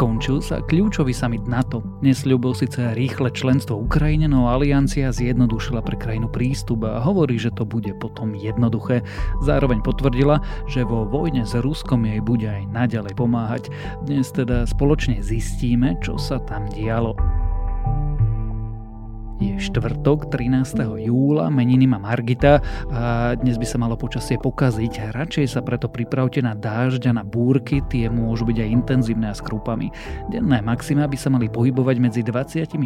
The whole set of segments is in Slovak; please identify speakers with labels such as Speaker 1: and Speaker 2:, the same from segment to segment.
Speaker 1: Skončil sa kľúčový summit NATO. Nesľúbil síce rýchle členstvo Ukrajine, no aliancia zjednodušila pre krajinu prístup a hovorí, že to bude potom jednoduché. Zároveň potvrdila, že vo vojne s Ruskom jej bude aj naďalej pomáhať. Dnes teda spoločne zistíme, čo sa tam dialo. Je štvrtok 13. júla, meniny má Margita a dnes by sa malo počasie pokaziť. Radšej sa preto pripravte na dážď a na búrky, tie môžu byť aj intenzívne a s krúpami. Denné maxima by sa mali pohybovať medzi 24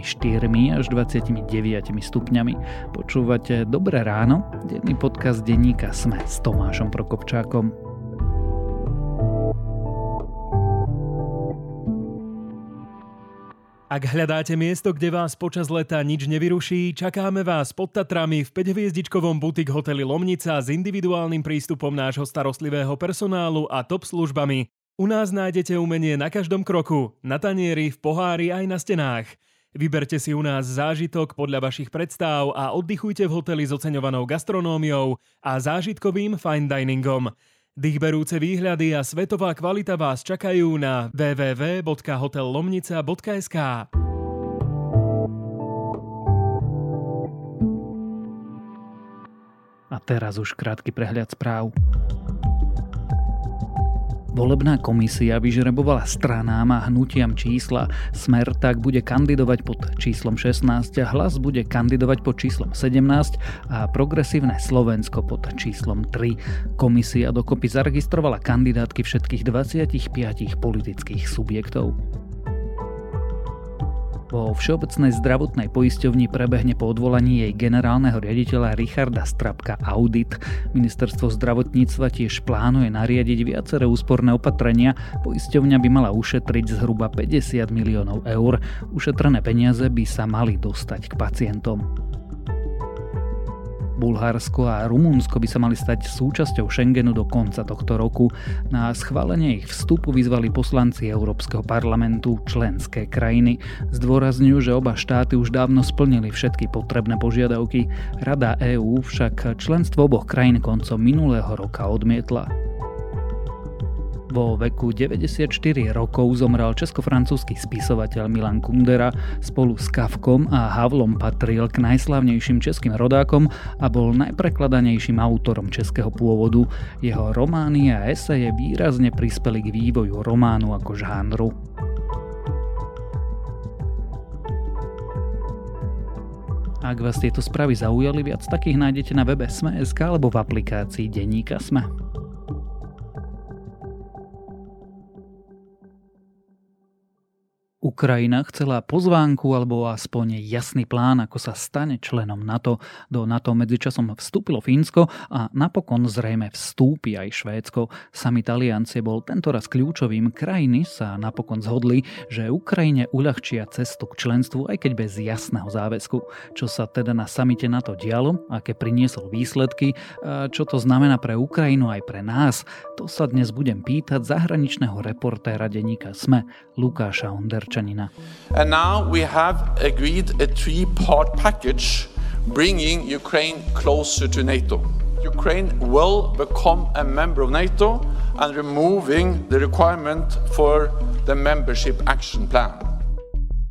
Speaker 1: až 29 stupňami. Počúvate Dobré ráno? Denný podcast denníka Sme s Tomášom Prokopčákom.
Speaker 2: Ak hľadáte miesto, kde vás počas leta nič nevyruší, čakáme vás pod Tatrami v 5-hviezdičkovom butik hoteli Lomnica s individuálnym prístupom nášho starostlivého personálu a top službami. U nás nájdete umenie na každom kroku, na tanieri, v pohári aj na stenách. Vyberte si u nás zážitok podľa vašich predstav a oddychujte v hoteli s oceňovanou gastronómiou a zážitkovým fine diningom. Dýchberúce výhľady a svetová kvalita vás čakajú na www.hotellomnica.sk.
Speaker 1: A teraz už krátky prehľad správ. Volebná komisia vyžrebovala stranám a hnutiam čísla. Smer tak bude kandidovať pod číslom 16, hlas bude kandidovať pod číslom 17 a progresívne Slovensko pod číslom 3. Komisia dokopy zaregistrovala kandidátky všetkých 25 politických subjektov. Vo Všeobecnej zdravotnej poisťovni prebehne po odvolaní jej generálneho riaditeľa Richarda Strapka audit. Ministerstvo zdravotníctva tiež plánuje nariadiť viaceré úsporné opatrenia. Poisťovňa by mala ušetriť zhruba 50 miliónov eur. Ušetrené peniaze by sa mali dostať k pacientom. Bulharsko a Rumunsko by sa mali stať súčasťou Schengenu do konca tohto roku. Na schválenie ich vstupu vyzvali poslanci Európskeho parlamentu členské krajiny. Zdôrazňujú, že oba štáty už dávno splnili všetky potrebné požiadavky. Rada EÚ však členstvo oboch krajín koncom minulého roka odmietla. Vo veku 94 rokov zomrel česko-francúzsky spisovateľ Milan Kundera. Spolu s Kavkom a Havlom patril k najslavnejším českým rodákom a bol najprekladanejším autorom českého pôvodu. Jeho romány a eseje výrazne prispeli k vývoju románu ako žánru. Ak vás tieto správy zaujali, viac takých nájdete na webe Sme.sk alebo v aplikácii Denníka Sme. Ukrajina chcela pozvánku alebo aspoň jasný plán, ako sa stane členom NATO. Do NATO medzičasom vstúpilo Fínsko a napokon zrejme vstúpi aj Švédsko. Samit aliancie bol tentoraz kľúčovým. Krajiny sa napokon zhodli, že Ukrajine uľahčia cestu k členstvu, aj keď bez jasného záväzku. Čo sa teda na samite NATO dialo, aké priniesol výsledky, čo to znamená pre Ukrajinu aj pre nás, to sa dnes budem pýtať zahraničného reportéra denníka SME Lukáša Onderča.
Speaker 3: And now we have agreed a three-part package bringing Ukraine closer to NATO. Ukraine will become a member of NATO and removing the requirement for the membership action plan.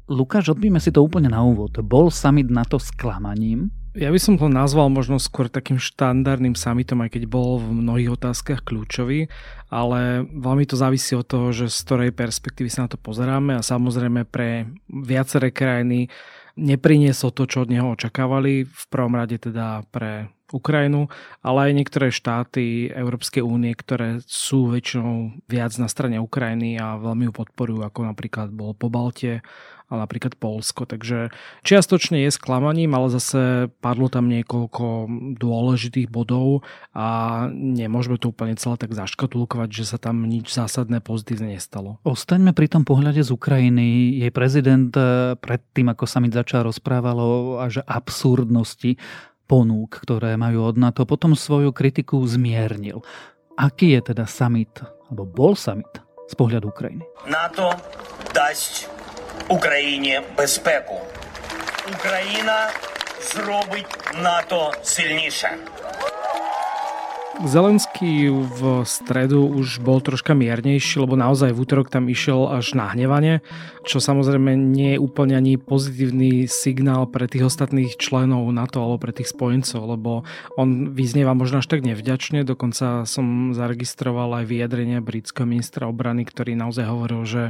Speaker 1: Lukáš, odbíme si to úplne na úvod. Bol summit NATO sklamaním?
Speaker 4: Ja by som to nazval možno skôr takým štandardným summitom, aj keď bol v mnohých otázkach kľúčový, ale veľmi to závisí od toho, že z ktorej perspektívy sa na to pozeráme a samozrejme pre viaceré krajiny nepriniesol to, čo od neho očakávali, v prvom rade teda pre Ukrajinu, ale aj niektoré štáty Európskej únie, ktoré sú väčšinou viac na strane Ukrajiny a veľmi ju podporujú, ako napríklad bolo po Balte a napríklad Polsko. Takže čiastočne je sklamaním, ale zase padlo tam niekoľko dôležitých bodov a nemôžeme to úplne celé tak zaškatulkovať, že sa tam nič zásadné pozitívne nestalo.
Speaker 1: Ostaňme pri tom pohľade z Ukrajiny. Jej prezident eh, predtým, ako sa mi začal rozprávalo až absurdnosti ponúk, ktoré majú od NATO, potom svoju kritiku zmiernil. Aký je teda summit, alebo bol summit z pohľadu Ukrajiny?
Speaker 5: NATO dať Ukrajine bezpeku. Ukrajina zrobiť NATO silnejšie.
Speaker 4: Zelenský v stredu už bol troška miernejší, lebo naozaj v útorok tam išiel až na hnevanie, čo samozrejme nie je úplne ani pozitívny signál pre tých ostatných členov NATO alebo pre tých spojencov, lebo on vyznieva možno až tak nevďačne, dokonca som zaregistroval aj vyjadrenie britského ministra obrany, ktorý naozaj hovoril, že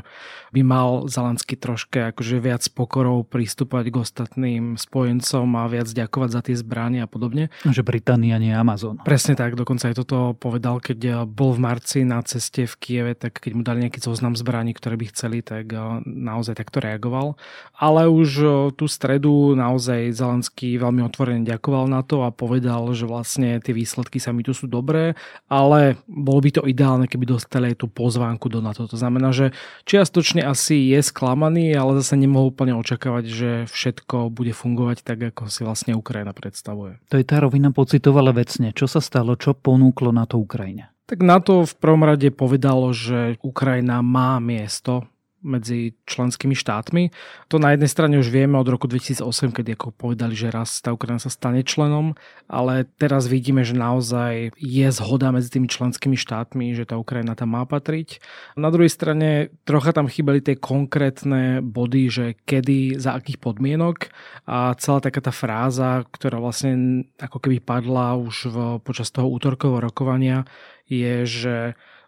Speaker 4: by mal Zelenský troške akože viac pokorov pristúpať k ostatným spojencom a viac ďakovať za tie zbranie a podobne.
Speaker 1: Že Británia nie Amazon.
Speaker 4: Presne tak, dokonca dokonca aj toto povedal, keď eh, bol v marci na ceste v Kieve, tak keď mu dali nejaký zoznam zbraní, ktoré by chceli, tak eh, naozaj takto reagoval. Ale už eh, tú stredu naozaj Zelenský veľmi otvorene ďakoval na to a povedal, že vlastne tie výsledky sa mi tu sú dobré, ale bolo by to ideálne, keby dostali aj tú pozvánku do NATO. To znamená, že čiastočne asi je sklamaný, ale zase nemohol úplne očakávať, že všetko bude fungovať tak, ako si vlastne Ukrajina predstavuje.
Speaker 1: To je tá rovina pocitová, ale vecne. Čo sa stalo? Čo ponúklo na to Ukrajine?
Speaker 4: Tak na to v prvom rade povedalo, že Ukrajina má miesto medzi členskými štátmi. To na jednej strane už vieme od roku 2008, keď ako povedali, že raz tá Ukrajina sa stane členom, ale teraz vidíme, že naozaj je zhoda medzi tými členskými štátmi, že tá Ukrajina tam má patriť. Na druhej strane trocha tam chýbali tie konkrétne body, že kedy, za akých podmienok a celá taká tá fráza, ktorá vlastne ako keby padla už v, počas toho útorkového rokovania, je, že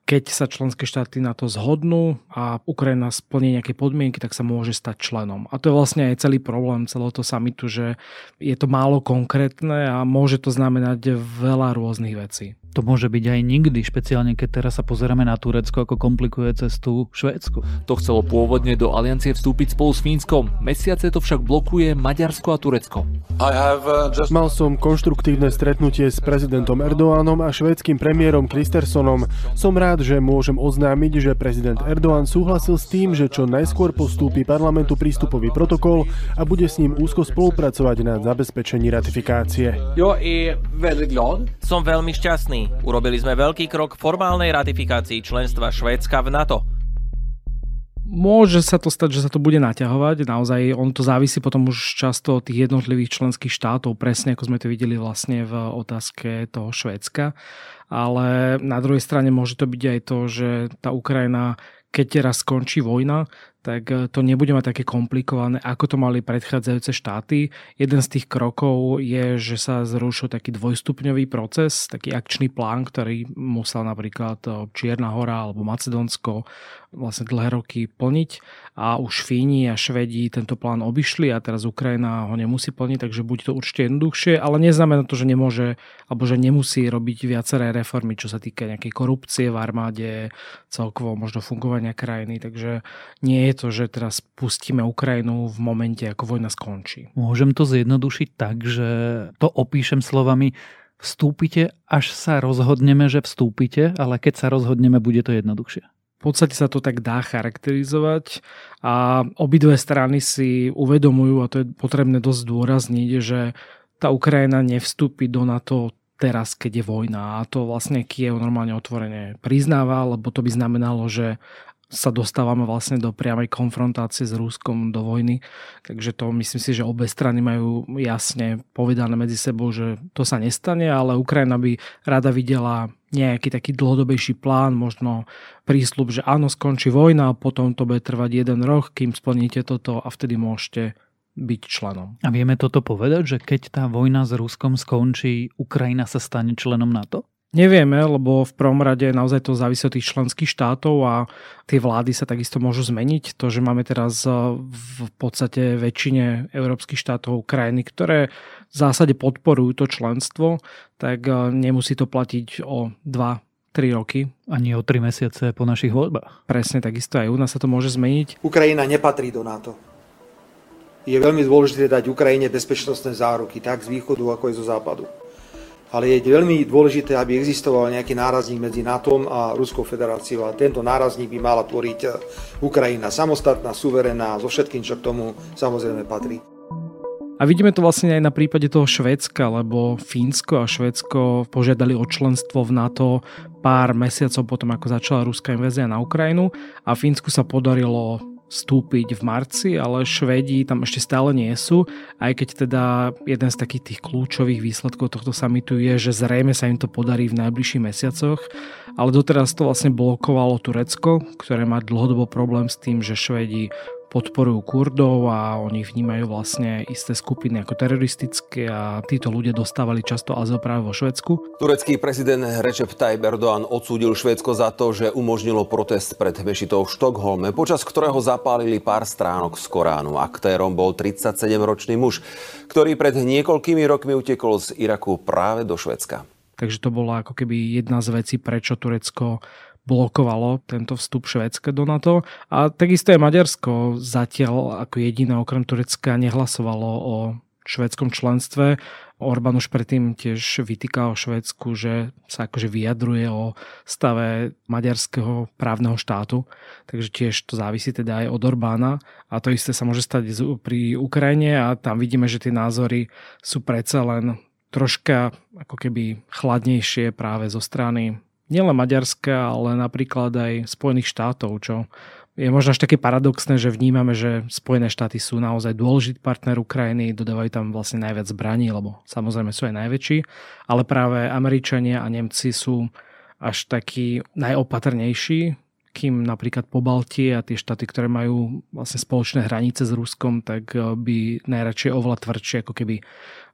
Speaker 4: keď sa členské štáty na to zhodnú a Ukrajina splní nejaké podmienky, tak sa môže stať členom. A to je vlastne aj celý problém celého toho samitu, že je to málo konkrétne a môže to znamenať veľa rôznych vecí
Speaker 1: to môže byť aj nikdy, špeciálne keď teraz sa pozeráme na Turecko, ako komplikuje cestu Švédsku.
Speaker 6: To chcelo pôvodne do aliancie vstúpiť spolu s Fínskom. Mesiace to však blokuje Maďarsko a Turecko.
Speaker 7: Uh, just... Mal som konštruktívne stretnutie s prezidentom Erdoánom a švédským premiérom Kristersonom. Som rád, že môžem oznámiť, že prezident Erdoğan súhlasil s tým, že čo najskôr postúpi parlamentu prístupový protokol a bude s ním úzko spolupracovať na zabezpečení ratifikácie.
Speaker 8: Som veľmi šťastný. Urobili sme veľký krok k formálnej ratifikácii členstva Švédska v NATO.
Speaker 4: Môže sa to stať, že sa to bude naťahovať. Naozaj on to závisí potom už často od tých jednotlivých členských štátov, presne ako sme to videli vlastne v otázke toho Švédska. Ale na druhej strane môže to byť aj to, že tá Ukrajina keď raz skončí vojna, tak e, to nebude mať také komplikované, ako to mali predchádzajúce štáty. Jeden z tých krokov je, že sa zrušil taký dvojstupňový proces, taký akčný plán, ktorý musel napríklad e, Čierna hora alebo Macedónsko vlastne dlhé roky plniť a už Fíni a Švedi tento plán obišli a teraz Ukrajina ho nemusí plniť, takže bude to určite jednoduchšie, ale neznamená to, že nemôže alebo že nemusí robiť viaceré reformy, čo sa týka nejakej korupcie v armáde, celkovo možno fungovania krajiny, takže nie je to, že teraz pustíme Ukrajinu v momente, ako vojna skončí.
Speaker 1: Môžem to zjednodušiť tak, že to opíšem slovami vstúpite, až sa rozhodneme, že vstúpite, ale keď sa rozhodneme, bude to jednoduchšie.
Speaker 4: V podstate sa to tak dá charakterizovať a obidve strany si uvedomujú, a to je potrebné dosť dôrazniť, že tá Ukrajina nevstúpi do NATO teraz, keď je vojna. A to vlastne Kiev normálne otvorene priznáva, lebo to by znamenalo, že sa dostávame vlastne do priamej konfrontácie s Ruskom do vojny. Takže to myslím si, že obe strany majú jasne povedané medzi sebou, že to sa nestane, ale Ukrajina by rada videla nejaký taký dlhodobejší plán, možno prísľub, že áno, skončí vojna a potom to bude trvať jeden rok, kým splníte toto a vtedy môžete byť členom.
Speaker 1: A vieme toto povedať, že keď tá vojna s Ruskom skončí, Ukrajina sa stane členom NATO?
Speaker 4: Nevieme, lebo v prvom rade naozaj to závisí od tých členských štátov a tie vlády sa takisto môžu zmeniť. To, že máme teraz eh, v podstate väčšine európskych štátov krajiny, ktoré v zásade podporujú to členstvo, tak eh, nemusí to platiť o 2 3 roky.
Speaker 1: Ani o 3 mesiace po našich voľbách.
Speaker 4: Presne, takisto aj u nás sa to môže zmeniť.
Speaker 9: Ukrajina nepatrí do NATO. Je veľmi dôležité dať Ukrajine bezpečnostné záruky, tak z východu, ako aj zo západu ale je veľmi dôležité, aby existoval nejaký nárazník medzi NATO a Ruskou federáciou a tento nárazník by mala tvoriť e, Ukrajina samostatná, suverená, so všetkým, čo k tomu samozrejme patrí.
Speaker 4: A vidíme to vlastne aj na prípade toho Švédska, lebo Fínsko a Švédsko požiadali o členstvo v NATO pár mesiacov potom, ako začala ruská invázia na Ukrajinu a Fínsku sa podarilo vstúpiť v marci, ale Švédi tam ešte stále nie sú, aj keď teda jeden z takých tých kľúčových výsledkov tohto samitu je, že zrejme sa im to podarí v najbližších mesiacoch, ale doteraz to vlastne blokovalo Turecko, ktoré má dlhodobo problém s tým, že Švédi podporujú Kurdov a oni vnímajú vlastne isté skupiny ako teroristické a títo ľudia dostávali často azyl práve vo Švedsku.
Speaker 10: Turecký prezident Recep Tayyip Erdoğan odsúdil Švédsko za to, že umožnilo protest pred mešitou v Štokholme, počas ktorého zapálili pár stránok z Koránu. Aktérom bol 37-ročný muž, ktorý pred niekoľkými rokmi utekol z Iraku práve do Švedska.
Speaker 4: Takže to bola ako keby jedna z vecí, prečo Turecko blokovalo tento vstup Švédska do NATO. A takisto aj Maďarsko zatiaľ ako jediné okrem Turecka nehlasovalo o švédskom členstve. Orbán už predtým tiež vytýkal Švédsku, že sa akože vyjadruje o stave maďarského právneho štátu, takže tiež to závisí teda aj od Orbána a to isté sa môže stať pri Ukrajine a tam vidíme, že tie názory sú predsa len troška ako keby chladnejšie práve zo strany nielen Maďarska, ale napríklad aj Spojených štátov, čo je možno až také paradoxné, že vnímame, že Spojené štáty sú naozaj dôležitý partner Ukrajiny, dodávajú tam vlastne najviac zbraní, lebo samozrejme sú aj najväčší, ale práve Američania a Nemci sú až takí najopatrnejší, kým napríklad po Baltie a tie štáty, ktoré majú vlastne spoločné hranice s Ruskom, tak eh, by najradšej oveľa tvrdšie ako keby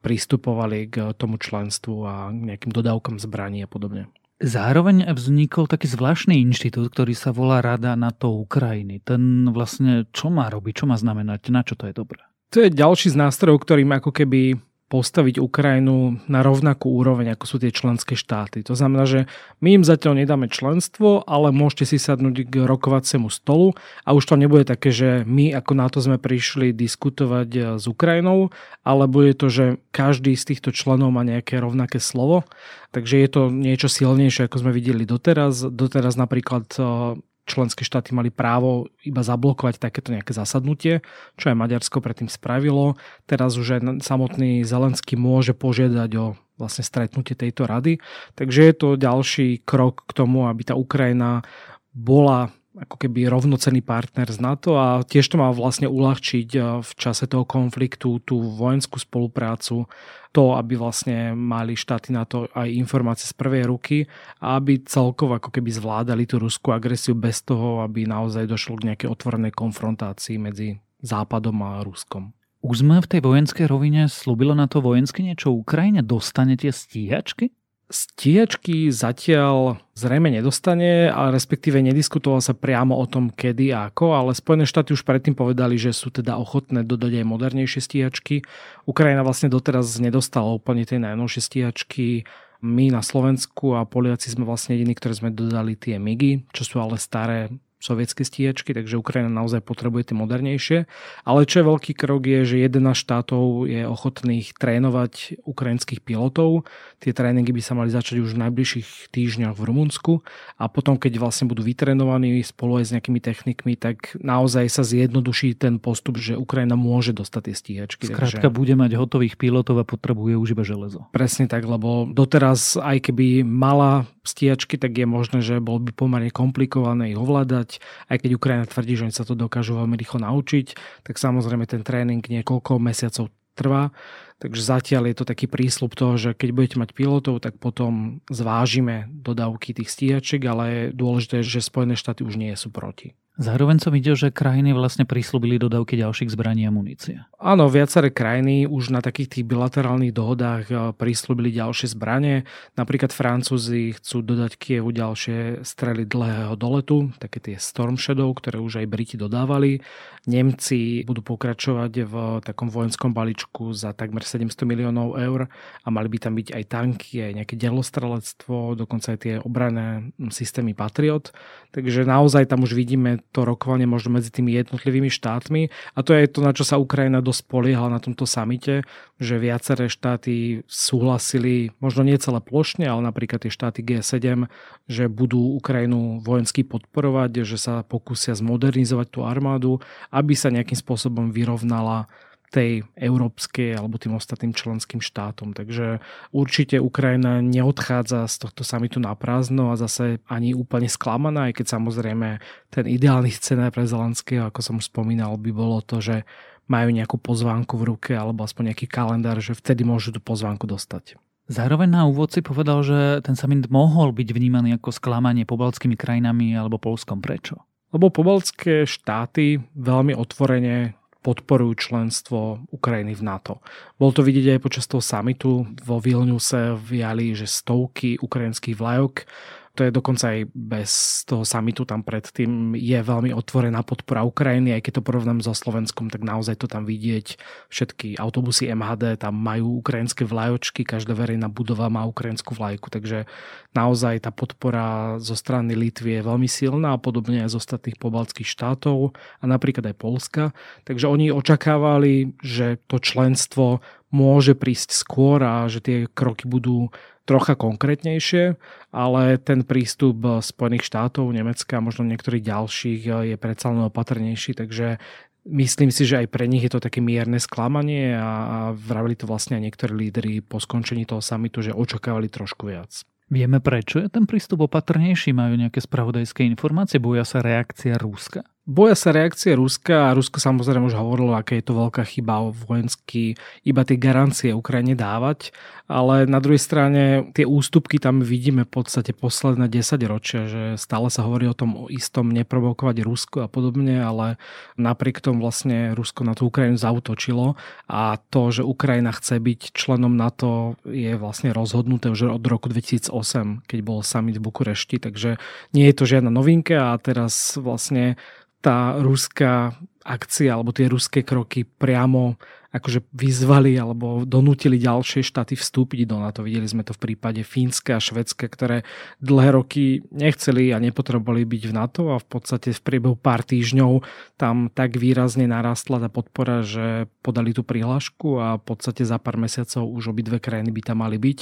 Speaker 4: pristupovali k tomu členstvu a nejakým dodávkom zbraní a podobne.
Speaker 1: Zároveň vznikol taký zvláštny inštitút, ktorý sa volá Rada NATO Ukrajiny. Ten vlastne čo má robiť, čo má znamenať, na čo to je dobré?
Speaker 4: To je ďalší z nástrojov, ktorým ako keby postaviť Ukrajinu na rovnakú úroveň, ako sú tie členské štáty. To znamená, že my im zatiaľ nedáme členstvo, ale môžete si sadnúť k rokovaciemu stolu a už to nebude také, že my ako na sme prišli diskutovať eh, s Ukrajinou, ale bude to, že každý z týchto členov má nejaké rovnaké slovo. Takže je to niečo silnejšie, ako sme videli doteraz. Doteraz napríklad eh, členské štáty mali právo iba zablokovať takéto nejaké zasadnutie, čo aj Maďarsko predtým spravilo. Teraz už aj samotný Zelenský môže požiadať o vlastne stretnutie tejto rady. Takže je to ďalší krok k tomu, aby tá Ukrajina bola ako keby rovnocený partner z NATO a tiež to má vlastne uľahčiť eh, v čase toho konfliktu tú vojenskú spoluprácu, to, aby vlastne mali štáty na to aj informácie z prvej ruky a aby celkovo ako keby zvládali tú ruskú agresiu bez toho, aby naozaj došlo k nejakej otvorenej konfrontácii medzi Západom a Ruskom.
Speaker 1: Už sme v tej vojenskej rovine slúbilo na to vojenské niečo Ukrajine? Dostanete stíhačky?
Speaker 4: Stíhačky zatiaľ zrejme nedostane, ale respektíve nediskutovalo sa priamo o tom, kedy a ako, ale Spojené štáty už predtým povedali, že sú teda ochotné dodať aj modernejšie stíhačky. Ukrajina vlastne doteraz nedostala úplne tie najnovšie stíhačky. My na Slovensku a Poliaci sme vlastne jediní, ktoré sme dodali tie MIGy, čo sú ale staré sovietské stíhačky, takže Ukrajina naozaj potrebuje tie modernejšie. Ale čo je veľký krok je, že 11 štátov je ochotných trénovať ukrajinských pilotov. Tie tréningy by sa mali začať už v najbližších týždňoch v Rumunsku a potom, keď vlastne budú vytrénovaní spolu aj s nejakými technikmi, tak naozaj sa zjednoduší ten postup, že Ukrajina môže dostať tie stíhačky.
Speaker 1: Skrátka takže... bude mať hotových pilotov a potrebuje už iba železo.
Speaker 4: Presne tak, lebo doteraz aj keby mala stíhačky, tak je možné, že bol by pomerne komplikované ich ovládať aj keď Ukrajina tvrdí, že oni sa to dokážu veľmi rýchlo naučiť, tak samozrejme ten tréning niekoľko mesiacov trvá. Takže zatiaľ je to taký prísľub toho, že keď budete mať pilotov, tak potom zvážime dodávky tých stíhačiek, ale dôležité je, že Spojené štáty už nie sú proti.
Speaker 1: Zároveň som videl, že krajiny vlastne prislúbili dodávky ďalších zbraní a munície.
Speaker 4: Áno, viaceré krajiny už na takých tých bilaterálnych dohodách eh, prislúbili ďalšie zbranie. Napríklad Francúzi chcú dodať Kievu ďalšie strely dlhého doletu, také tie Storm Shadow, ktoré už aj Briti dodávali. Nemci budú pokračovať v takom vojenskom balíčku za takmer 700 miliónov eur a mali by tam byť aj tanky, aj nejaké delostrelectvo, dokonca aj tie obrané systémy Patriot. Takže naozaj tam už vidíme to rokovanie možno medzi tými jednotlivými štátmi. A to je to, na čo sa Ukrajina dosť poliehala na tomto samite, že viaceré štáty súhlasili, možno nie celé plošne, ale napríklad tie štáty G7, že budú Ukrajinu vojensky podporovať, že sa pokúsia zmodernizovať tú armádu, aby sa nejakým spôsobom vyrovnala tej európskej alebo tým ostatným členským štátom. Takže určite Ukrajina neodchádza z tohto samitu na prázdno a zase ani úplne sklamaná, aj keď samozrejme ten ideálny scenár pre Zelenského, ako som spomínal, by bolo to, že majú nejakú pozvánku v ruke alebo aspoň nejaký kalendár, že vtedy môžu tú pozvánku dostať.
Speaker 1: Zároveň na úvod si povedal, že ten summit mohol byť vnímaný ako sklamanie pobaltskými krajinami alebo Polskom. Prečo?
Speaker 4: Lebo pobaltské štáty veľmi otvorene podporujú členstvo Ukrajiny v NATO. Bol to vidieť aj počas toho samitu. Vo Vilniuse viali, že stovky ukrajinských vlajok to je dokonca aj bez toho samitu tam predtým je veľmi otvorená podpora Ukrajiny, aj keď to porovnám so Slovenskom, tak naozaj to tam vidieť. Všetky autobusy MHD tam majú ukrajinské vlajočky, každá verejná budova má ukrajinskú vlajku, takže naozaj tá podpora zo strany Litvy je veľmi silná, podobne aj z ostatných pobaltských štátov a napríklad aj Polska. Takže oni očakávali, že to členstvo môže prísť skôr a že tie kroky budú trocha konkrétnejšie, ale ten prístup Spojených štátov, Nemecka a možno niektorých ďalších je predsa len opatrnejší, takže Myslím si, že aj pre nich je to také mierne sklamanie a, vravili to vlastne aj niektorí lídry po skončení toho samitu, že očakávali trošku viac.
Speaker 1: Vieme, prečo je ten prístup opatrnejší? Majú nejaké spravodajské informácie? Boja sa reakcia Rúska?
Speaker 4: Boja sa reakcie Ruska a Rusko samozrejme už hovorilo, aké je to veľká chyba vojensky iba tie garancie Ukrajine dávať, ale na druhej strane tie ústupky tam vidíme v podstate posledné 10 ročia, že stále sa hovorí o tom istom neprovokovať Rusko a podobne, ale napriek tomu vlastne Rusko na tú Ukrajinu zautočilo a to, že Ukrajina chce byť členom NATO je vlastne rozhodnuté už od roku 2008, keď bol summit v Bukurešti, takže nie je to žiadna novinka a teraz vlastne tá ruská akcia alebo tie ruské kroky priamo akože vyzvali alebo donútili ďalšie štáty vstúpiť do NATO. Videli sme to v prípade Fínska a Švedska, ktoré dlhé roky nechceli a nepotrebovali byť v NATO a v podstate v priebehu pár týždňov tam tak výrazne narastla tá podpora, že podali tú prihlášku a v podstate za pár mesiacov už obidve krajiny by tam mali byť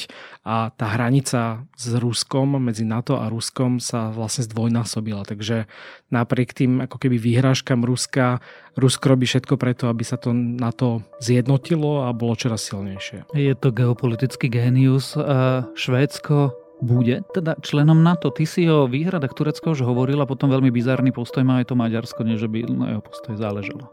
Speaker 4: a tá hranica s Ruskom, medzi NATO a Ruskom sa vlastne zdvojnásobila. Takže napriek tým ako keby výhražkám Ruska Rusko robí všetko preto, aby sa to na to zjednotilo a bolo čoraz silnejšie.
Speaker 1: Je to geopolitický génius. Švédsko bude teda členom NATO. Ty si o výhradách Turecka už hovoril a potom veľmi bizarný postoj má aj to Maďarsko, nie že by na jeho postoj záležalo.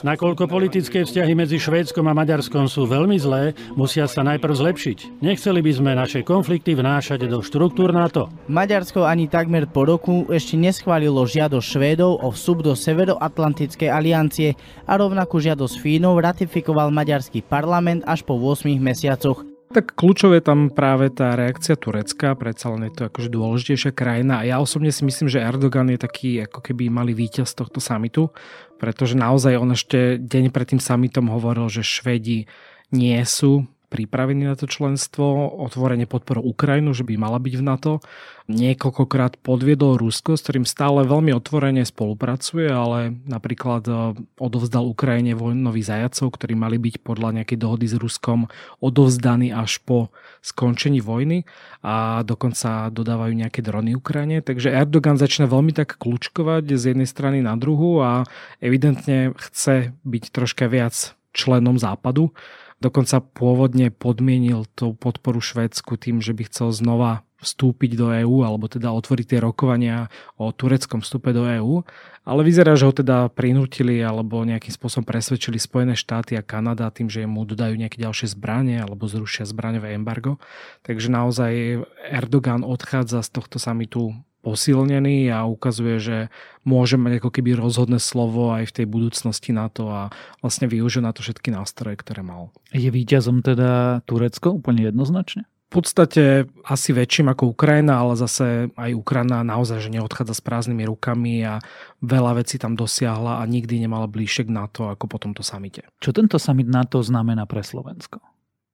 Speaker 11: Nakoľko politické vzťahy medzi Švédskom a Maďarskom sú veľmi zlé, musia sa najprv zlepšiť. Nechceli by sme naše konflikty vnášať do štruktúr NATO.
Speaker 12: Maďarsko ani takmer po roku ešte neschválilo žiadosť Švédov o vstup do Severoatlantickej aliancie a rovnakú žiadosť Fínov ratifikoval maďarský parlament až po 8 mesiacoch.
Speaker 4: Tak kľúčové je tam práve tá reakcia Turecka, predsa len je to akože dôležitejšia krajina. A ja osobne si myslím, že Erdogan je taký ako keby malý víťaz tohto samitu, pretože naozaj on ešte deň pred tým samitom hovoril, že Švedi nie sú pripravení na to členstvo, otvorene podporu Ukrajinu, že by mala byť v NATO. Niekoľkokrát podviedol Rusko, s ktorým stále veľmi otvorene spolupracuje, ale napríklad e, odovzdal Ukrajine vojnových zajacov, ktorí mali byť podľa nejakej dohody s Ruskom odovzdaní až po skončení vojny a dokonca dodávajú nejaké drony Ukrajine. Takže Erdogan začína veľmi tak kľúčkovať z jednej strany na druhú a evidentne chce byť troška viac členom západu Dokonca pôvodne podmienil tú podporu Švédsku tým, že by chcel znova vstúpiť do EÚ, alebo teda otvoriť tie rokovania o tureckom vstupe do EÚ. Ale vyzerá, že ho teda prinútili alebo nejakým spôsobom presvedčili Spojené štáty a Kanada tým, že mu dodajú nejaké ďalšie zbranie alebo zrušia zbraňové embargo. Takže naozaj Erdogan odchádza z tohto samitu posilnený a ukazuje, že môže mať ako keby rozhodné slovo aj v tej budúcnosti na to a vlastne využije na to všetky nástroje, ktoré mal.
Speaker 1: Je víťazom teda Turecko úplne jednoznačne?
Speaker 4: V podstate asi väčším ako Ukrajina, ale zase aj Ukrajina naozaj, že neodchádza s prázdnymi rukami a veľa vecí tam dosiahla a nikdy nemala bližšie k NATO ako po tomto samite.
Speaker 1: Čo tento samit NATO znamená pre Slovensko?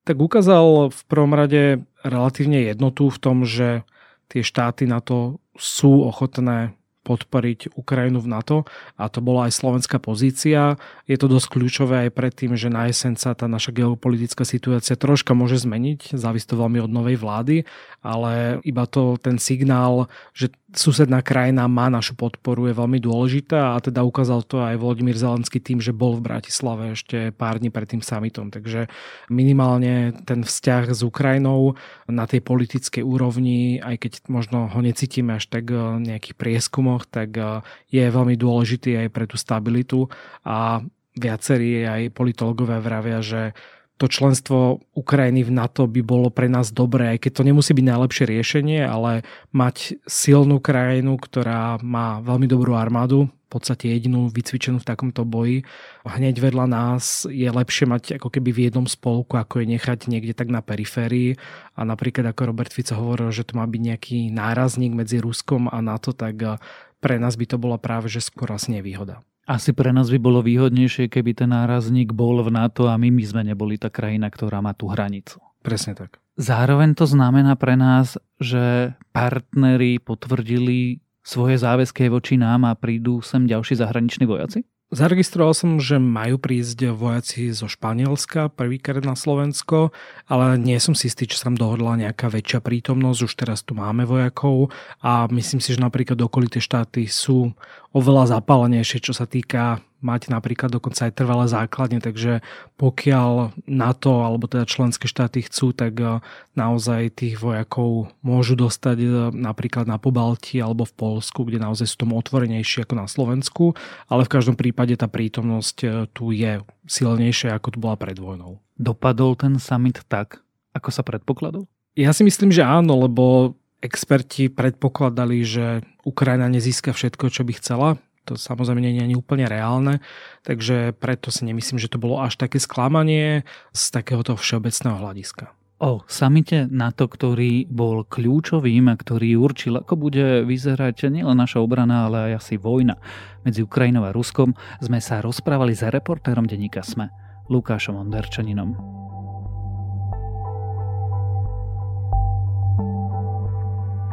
Speaker 4: Tak ukázal v prvom rade relatívne jednotu v tom, že tie štáty na to sú ochotné podporiť Ukrajinu v NATO a to bola aj slovenská pozícia. Je to dosť kľúčové aj predtým, že na jeseň sa tá naša geopolitická situácia troška môže zmeniť, závisí to veľmi od novej vlády, ale iba to ten signál, že susedná krajina má našu podporu, je veľmi dôležitá a teda ukázal to aj Volodymyr Zelenský tým, že bol v Bratislave ešte pár dní pred tým summitom. Takže minimálne ten vzťah s Ukrajinou na tej politickej úrovni, aj keď možno ho necítime až tak v nejakých prieskumoch, tak je veľmi dôležitý aj pre tú stabilitu a viacerí aj politológovia vravia, že to členstvo Ukrajiny v NATO by bolo pre nás dobré, aj keď to nemusí byť najlepšie riešenie, ale mať silnú krajinu, ktorá má veľmi dobrú armádu, v podstate jedinú vycvičenú v takomto boji. Hneď vedľa nás je lepšie mať ako keby v jednom spolku, ako je nechať niekde tak na periférii. A napríklad ako Robert Fico hovoril, že to má byť nejaký nárazník medzi Ruskom a NATO, tak pre nás by to bola práve že skôr asi nevýhoda.
Speaker 1: Asi pre nás by bolo výhodnejšie, keby ten nárazník bol v NATO a my, my sme neboli tá krajina, ktorá má tú hranicu.
Speaker 4: Presne tak.
Speaker 1: Zároveň to znamená pre nás, že partneri potvrdili svoje záväzky voči nám a prídu sem ďalší zahraniční vojaci?
Speaker 4: Zaregistroval som, že majú prísť vojaci zo Španielska prvýkrát na Slovensko, ale nie som si istý, či sa tam dohodla nejaká väčšia prítomnosť. Už teraz tu máme vojakov a myslím si, že napríklad okolité štáty sú oveľa zapálenejšie, čo sa týka mať napríklad dokonca aj trvalé základne, takže pokiaľ NATO alebo teda členské štáty chcú, tak eh, naozaj tých vojakov môžu dostať eh, napríklad na Pobalti alebo v Polsku, kde naozaj sú tomu otvorenejšie ako na Slovensku, ale v každom prípade tá prítomnosť eh, tu je silnejšia ako tu bola pred vojnou.
Speaker 1: Dopadol ten summit tak, ako sa predpokladal?
Speaker 4: Ja si myslím, že áno, lebo experti predpokladali, že Ukrajina nezíska všetko, čo by chcela to samozrejme nie je ani úplne reálne, takže preto si nemyslím, že to bolo až také sklamanie z takéhoto všeobecného hľadiska.
Speaker 1: O samite NATO, ktorý bol kľúčovým a ktorý určil, ako bude vyzerať nielen naša obrana, ale aj asi vojna medzi Ukrajinou a Ruskom, sme sa rozprávali s reportérom denníka SME, Lukášom Onderčaninom.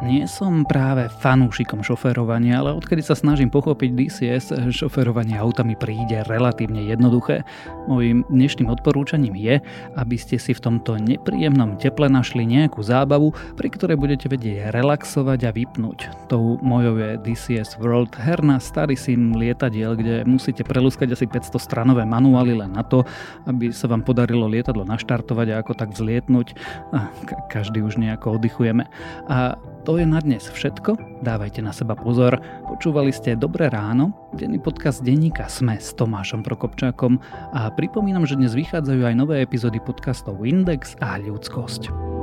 Speaker 1: Nie som práve fanúšikom šoferovania, ale odkedy sa snažím pochopiť DCS, šoferovanie autami príde relatívne jednoduché. Mojím dnešným odporúčaním je, aby ste si v tomto nepríjemnom teple našli nejakú zábavu, pri ktorej budete vedieť relaxovať a vypnúť. Tou mojou je DCS World, herná starý sim lietadiel, kde musíte prelúskať asi 500 stranové manuály len na to, aby sa vám podarilo lietadlo naštartovať a ako tak vzlietnúť. A každý už nejako oddychujeme. A to je na dnes všetko, dávajte na seba pozor. Počúvali ste Dobré ráno, denný podcast denníka Sme s Tomášom Prokopčákom a pripomínam, že dnes vychádzajú aj nové epizódy podcastov Index a Ľudskosť.